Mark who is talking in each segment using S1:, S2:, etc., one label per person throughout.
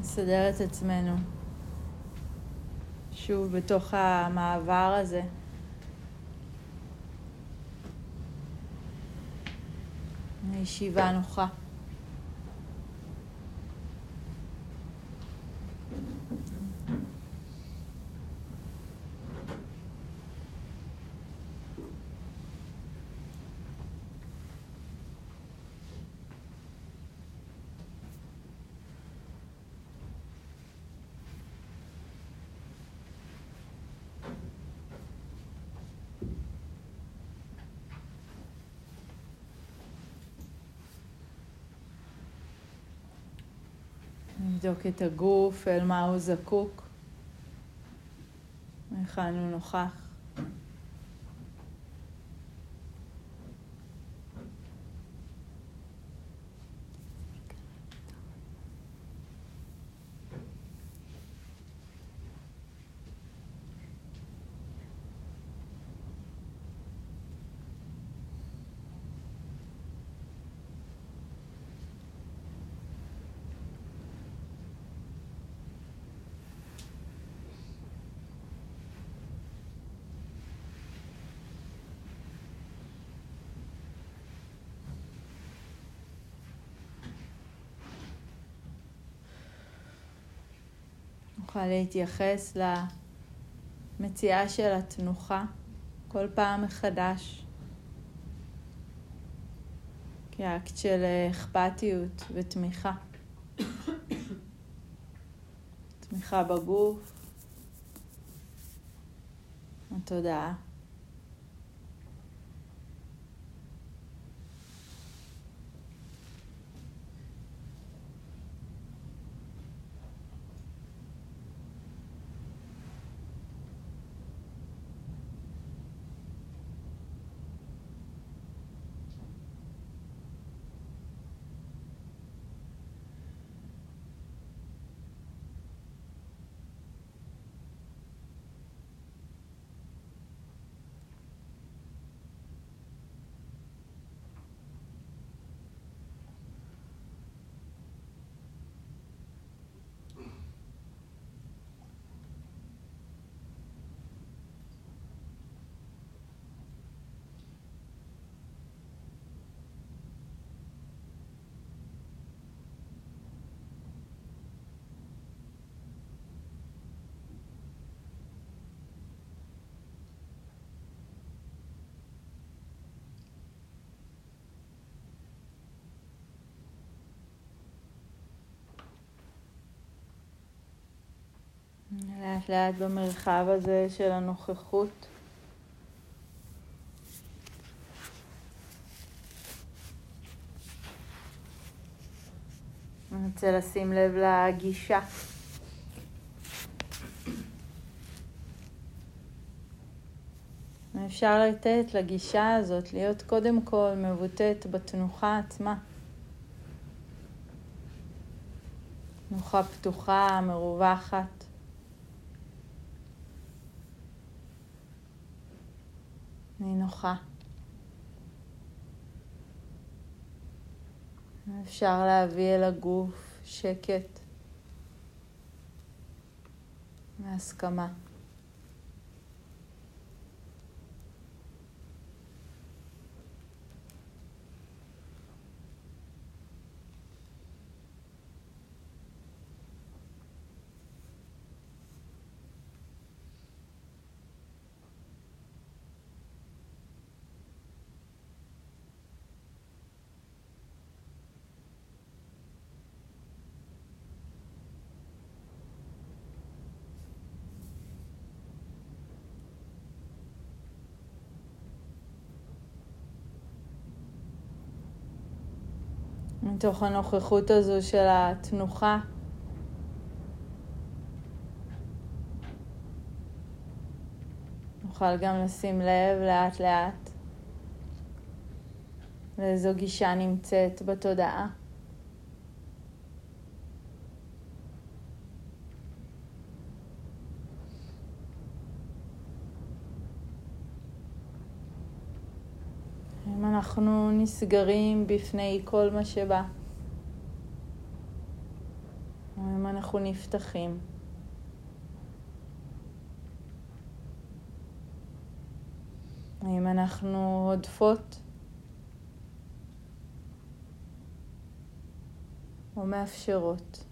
S1: נסדר את עצמנו שוב בתוך המעבר הזה. ישיבה נוחה. נבדוק את הגוף, אל מה הוא זקוק, היכן הוא נוכח. נוכל להתייחס למציאה של התנוחה כל פעם מחדש כאקט של אכפתיות ותמיכה. תמיכה בגוף, התודעה. לאט לאט במרחב הזה של הנוכחות. אני רוצה לשים לב לגישה. אפשר לתת לגישה הזאת להיות קודם כל מבוטאת בתנוחה עצמה. תנוחה פתוחה, מרווחת. נינוחה. אפשר להביא אל הגוף שקט והסכמה. מתוך הנוכחות הזו של התנוחה. נוכל גם לשים לב לאט לאט לאיזו גישה נמצאת בתודעה. אנחנו נסגרים בפני כל מה שבא, אם אנחנו נפתחים. האם אנחנו עודפות או מאפשרות?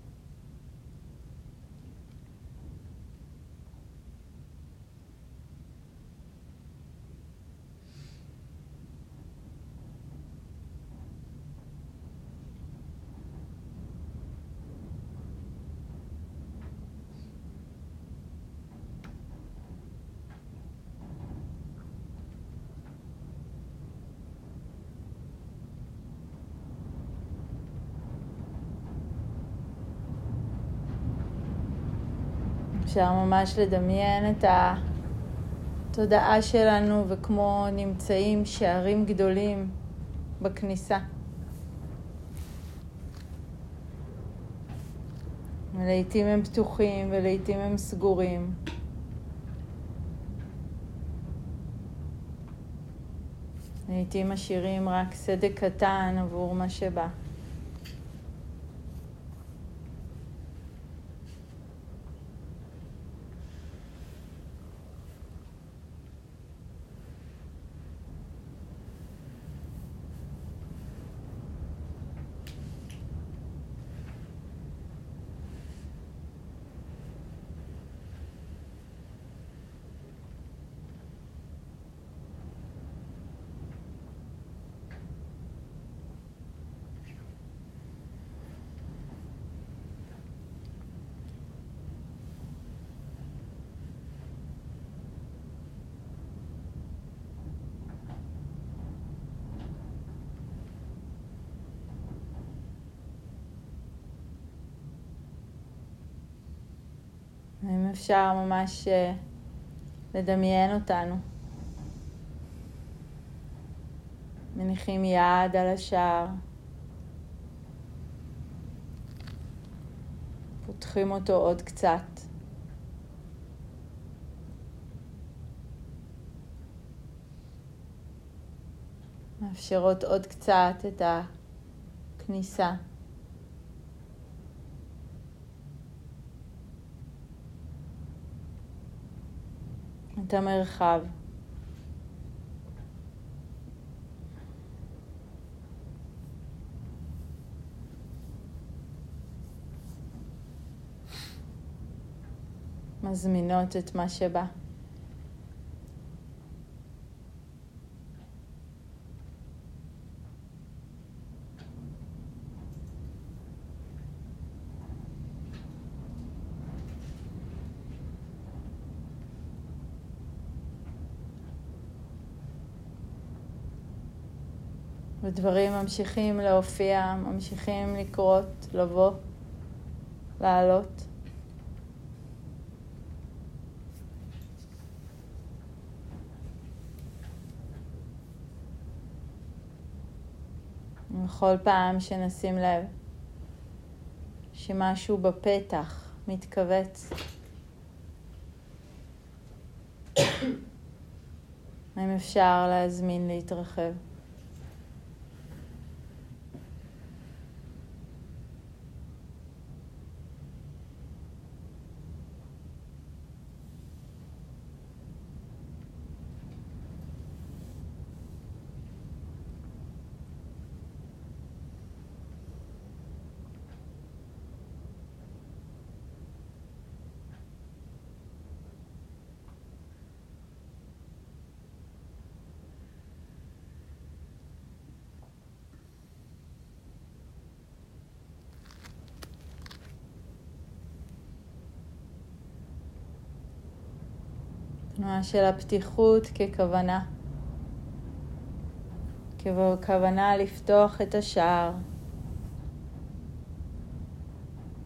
S1: אפשר ממש לדמיין את התודעה שלנו וכמו נמצאים שערים גדולים בכניסה. ולעיתים הם פתוחים ולעיתים הם סגורים. לעיתים משאירים רק סדק קטן עבור מה שבא. האם אפשר ממש אה, לדמיין אותנו? מניחים יד על השער, פותחים אותו עוד קצת. מאפשרות עוד קצת את הכניסה. את המרחב. מזמינות את מה שבא. ודברים ממשיכים להופיע, ממשיכים לקרות, לבוא, לעלות. וכל פעם שנשים לב שמשהו בפתח מתכווץ, האם אפשר להזמין להתרחב? תנועה של הפתיחות ככוונה, ככוונה לפתוח את השער,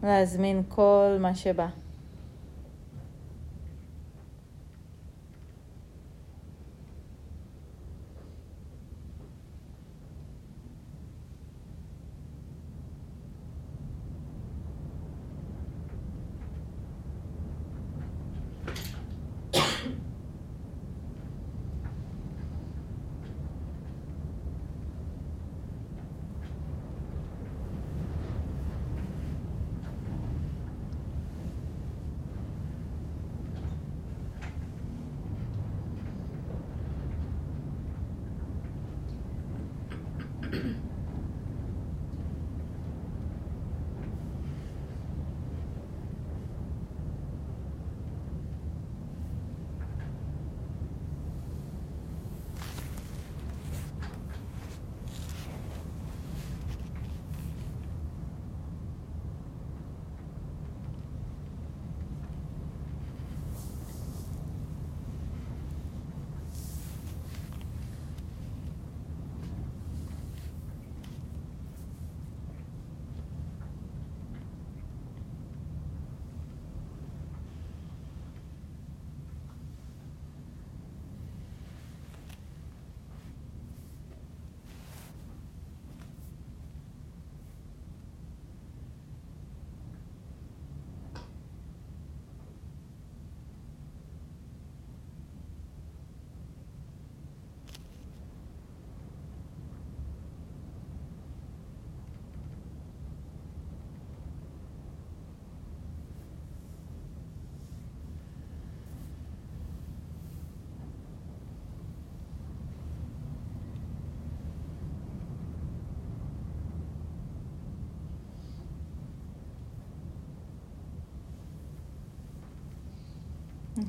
S1: להזמין כל מה שבא.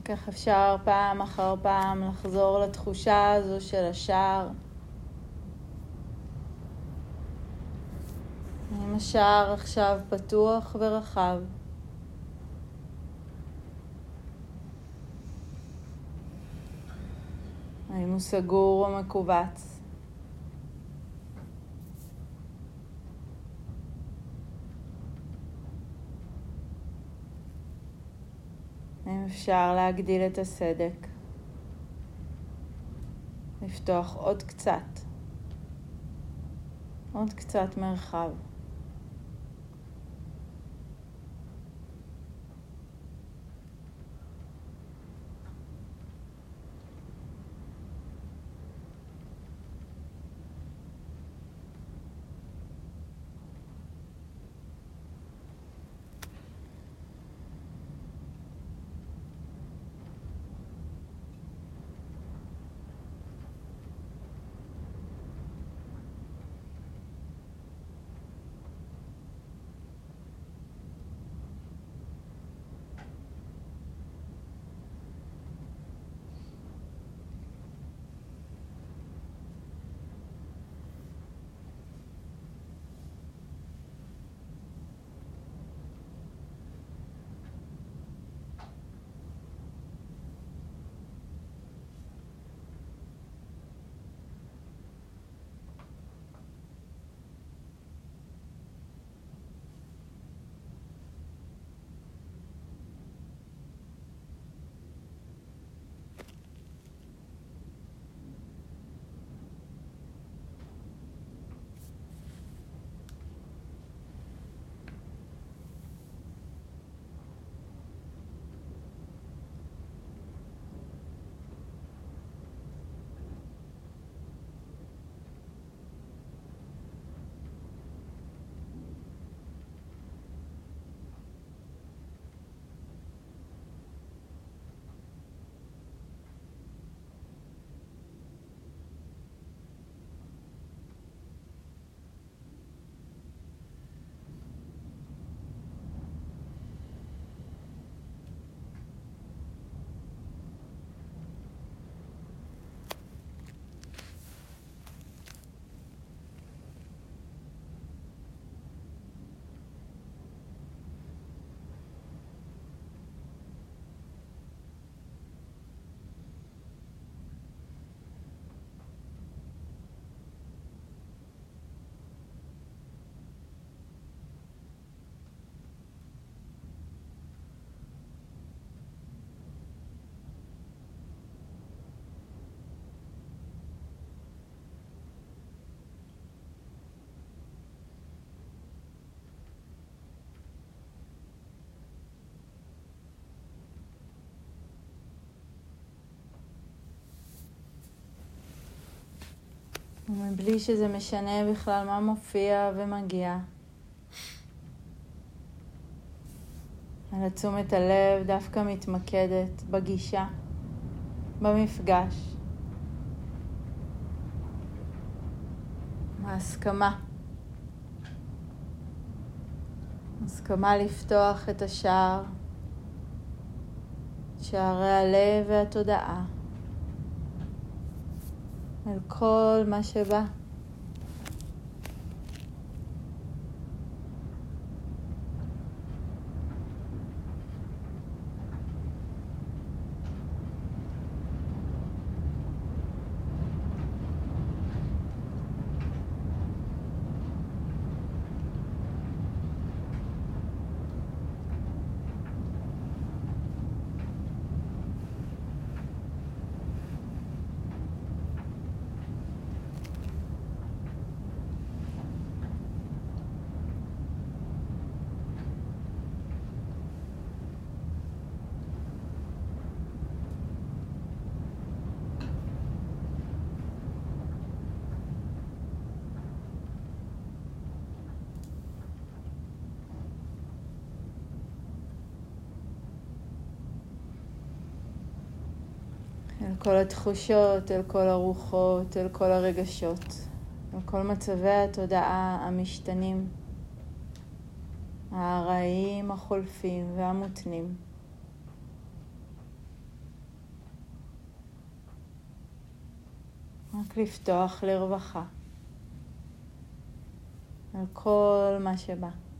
S1: כך אפשר פעם אחר פעם לחזור לתחושה הזו של השער. האם השער עכשיו פתוח ורחב? האם הוא סגור או מכווץ? האם אפשר להגדיל את הסדק? לפתוח עוד קצת, עוד קצת מרחב. מבלי שזה משנה בכלל מה מופיע ומגיע. על תשומת הלב דווקא מתמקדת בגישה, במפגש. ההסכמה. הסכמה לפתוח את השער, שערי הלב והתודעה, אל כל מה שבא. אל כל התחושות, אל כל הרוחות, אל כל הרגשות, אל כל מצבי התודעה המשתנים, הארעיים, החולפים והמותנים. רק לפתוח לרווחה על כל מה שבא.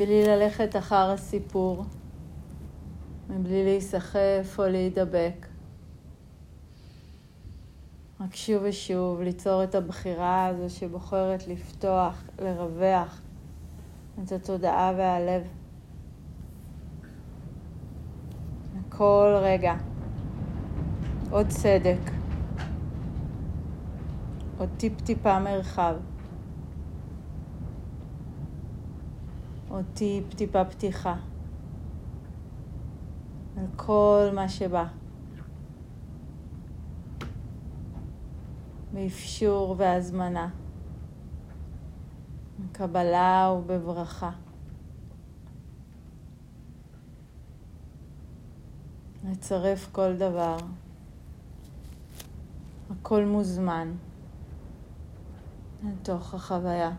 S1: מבלי ללכת אחר הסיפור, מבלי להיסחף או להידבק. רק שוב ושוב ליצור את הבחירה הזו שבוחרת לפתוח, לרווח את התודעה והלב. כל רגע עוד צדק, עוד טיפ-טיפה מרחב, עוד טיפ-טיפה פתיחה על כל מה שבא. באפשור והזמנה, בקבלה ובברכה. לצרף כל דבר. הכל מוזמן לתוך החוויה.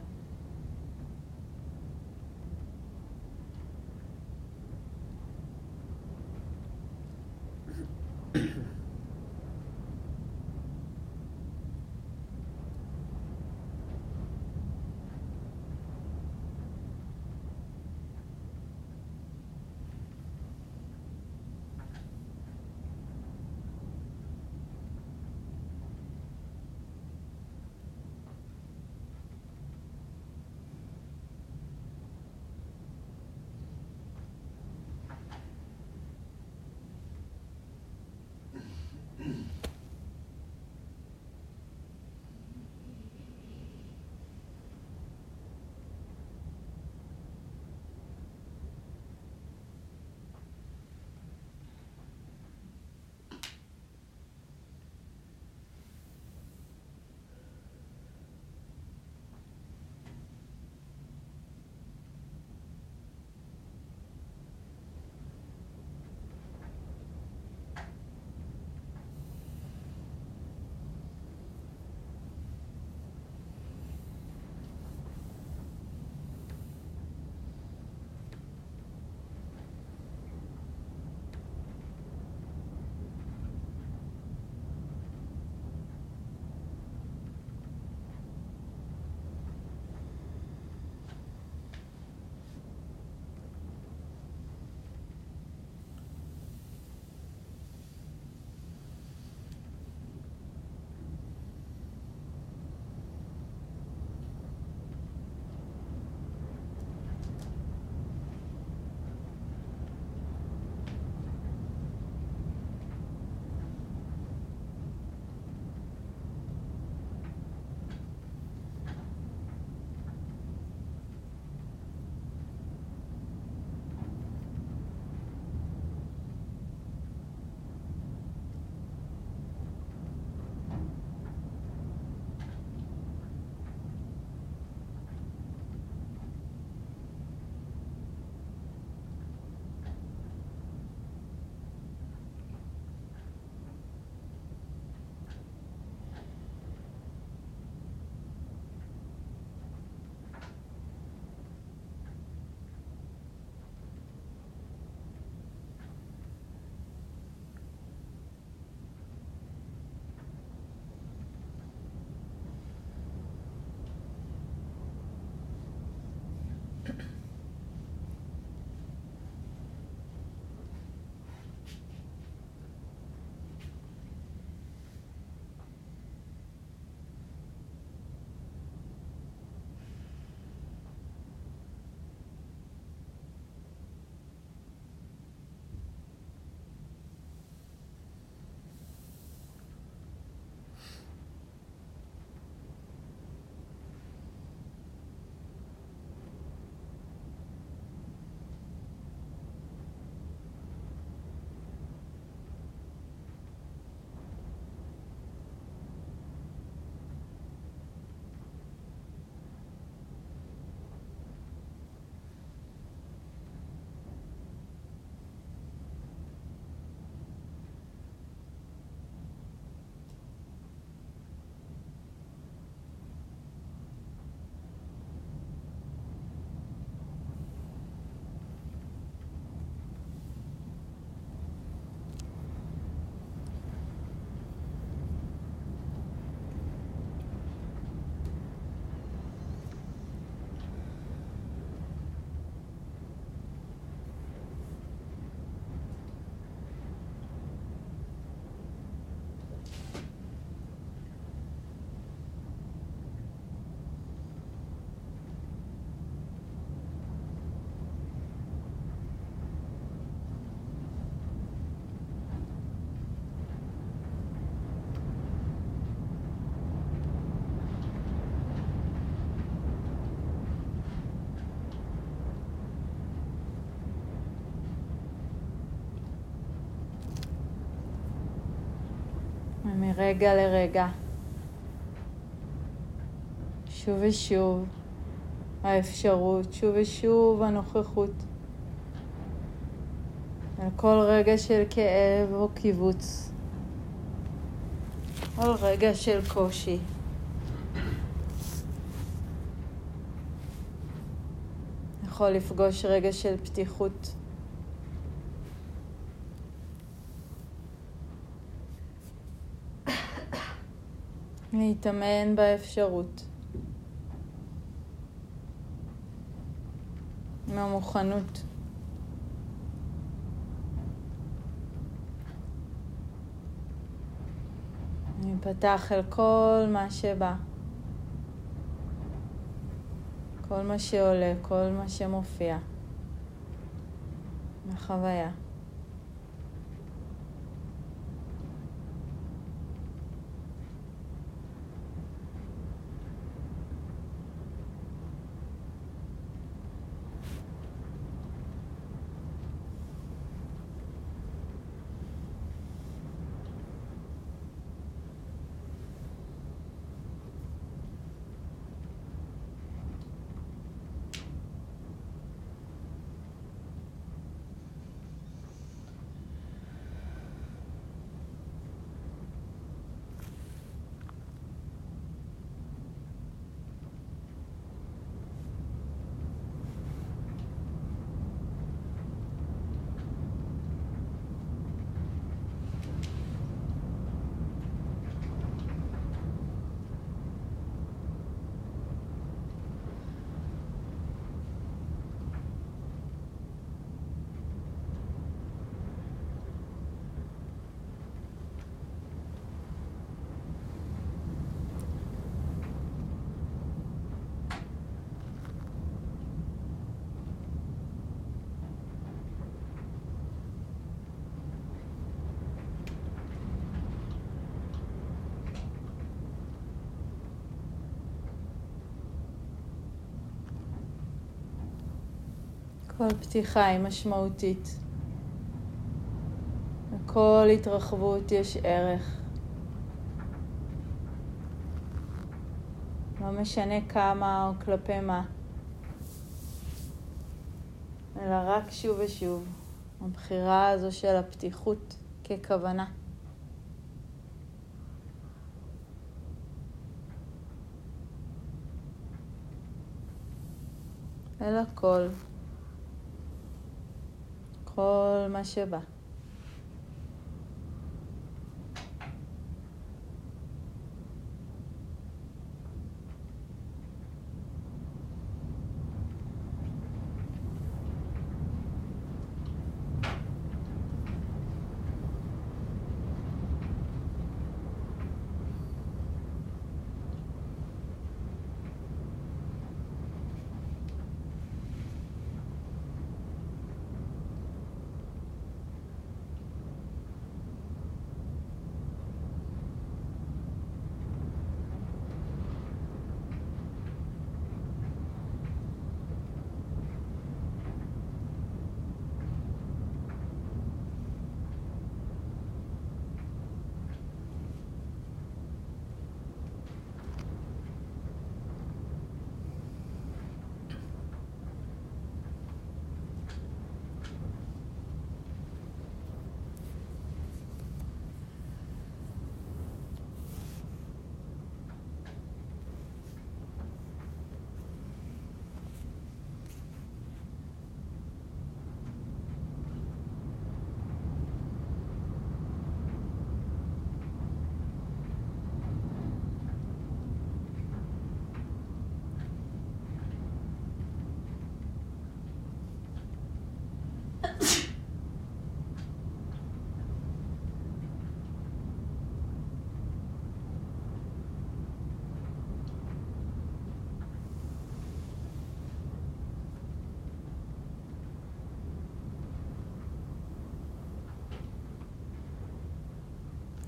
S1: ומרגע לרגע, שוב ושוב, האפשרות, שוב ושוב הנוכחות. על כל רגע של כאב או קיבוץ, כל רגע של קושי. יכול לפגוש רגע של פתיחות. להתאמן באפשרות. עם המוכנות. להיפתח אל כל מה שבא. כל מה שעולה, כל מה שמופיע. בחוויה. כל פתיחה היא משמעותית. לכל התרחבות יש ערך. לא משנה כמה או כלפי מה, אלא רק שוב ושוב, הבחירה הזו של הפתיחות ככוונה. אל הכל. כל מה שבא.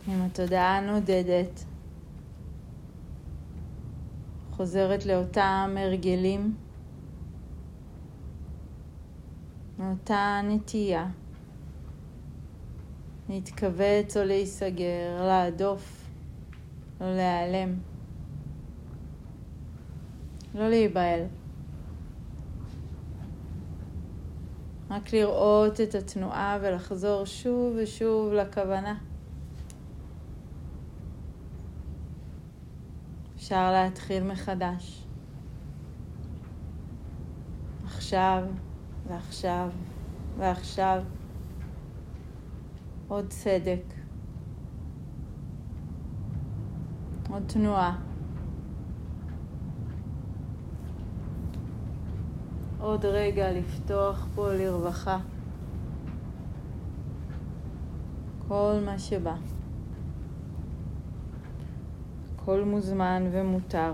S1: עם התודעה הנודדת, חוזרת לאותם הרגלים, מאותה נטייה. להתכווץ או להיסגר, להדוף, לא להיעלם, לא להיבהל. רק לראות את התנועה ולחזור שוב ושוב לכוונה. אפשר להתחיל מחדש. עכשיו ועכשיו ועכשיו. עוד צדק. עוד תנועה. עוד רגע לפתוח פה לרווחה. כל מה שבא. הכל מוזמן ומותר.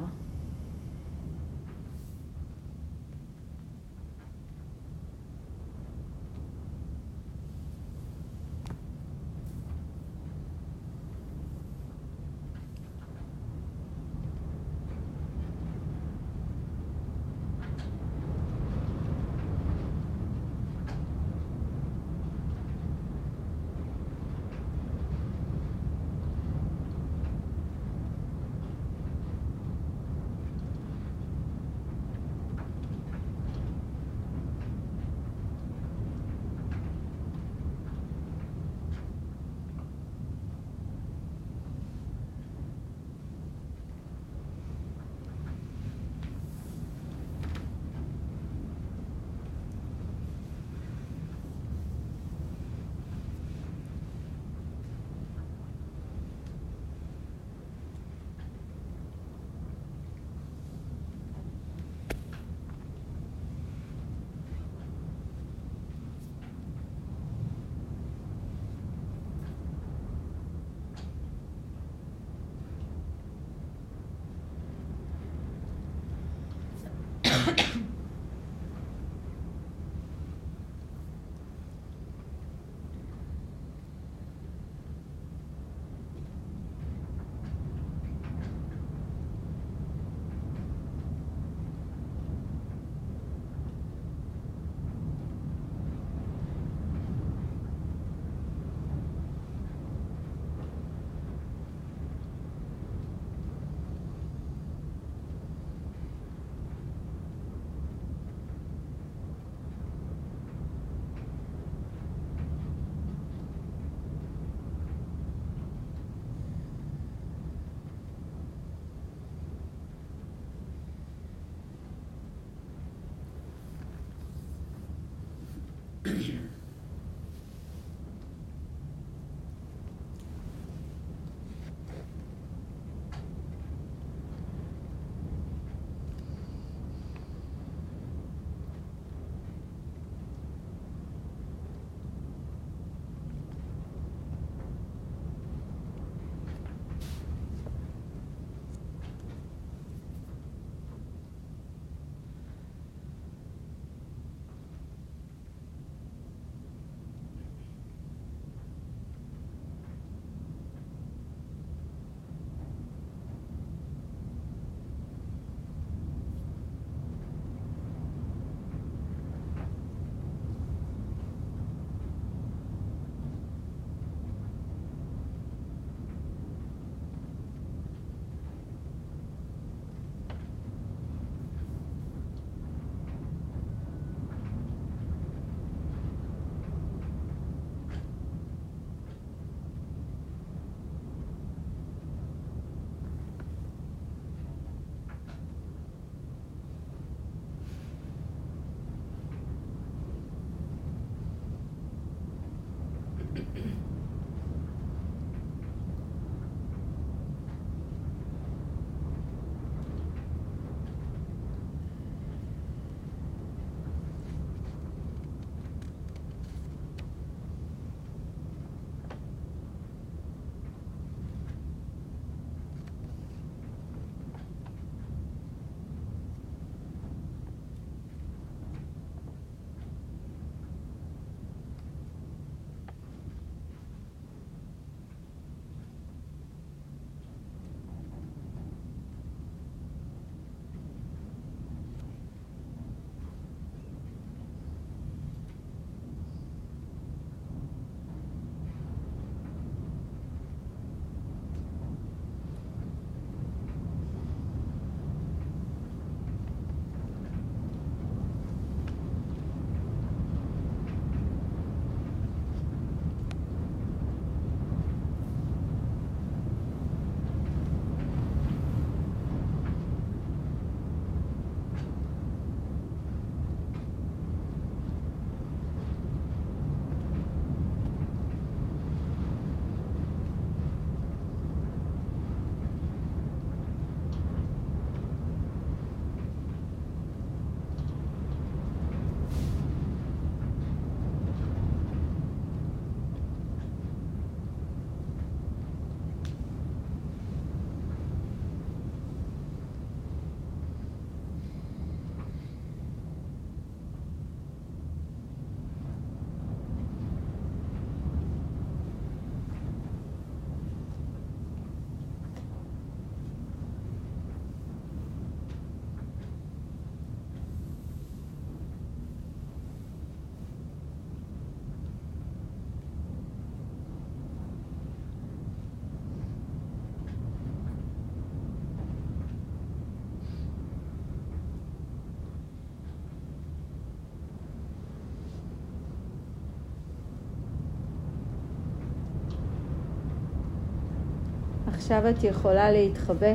S1: עכשיו את יכולה להתחבא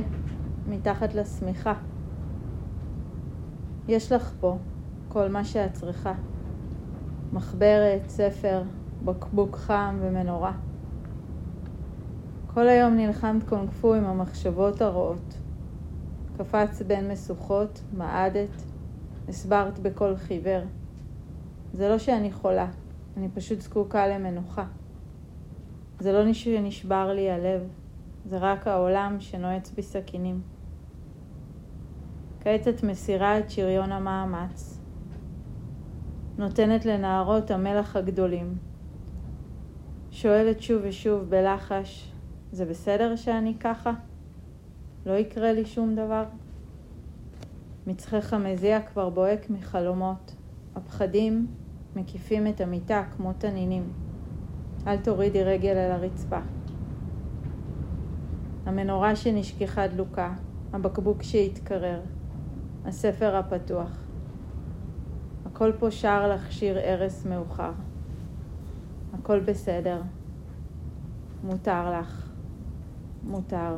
S1: מתחת לשמיכה. יש לך פה כל מה שאת צריכה. מחברת, ספר, בקבוק חם ומנורה. כל היום נלחמת קונג-פו עם המחשבות הרעות. קפץ בין משוכות, מעדת, הסברת בקול חיוור. זה לא שאני חולה, אני פשוט זקוקה למנוחה. זה לא שנשבר לי הלב, זה רק העולם שנועץ בי סכינים. כעת את מסירה את שריון המאמץ. נותנת לנערות המלח הגדולים. שואלת שוב ושוב בלחש, זה בסדר שאני ככה? לא יקרה לי שום דבר? מצחך המזיע כבר בוהק מחלומות. הפחדים מקיפים את המיטה כמו תנינים. אל תורידי רגל אל הרצפה. המנורה שנשכחה דלוקה, הבקבוק שהתקרר, הספר הפתוח. הכל פה שר לך שיר ערש מאוחר. הכל בסדר. מותר לך. מותר.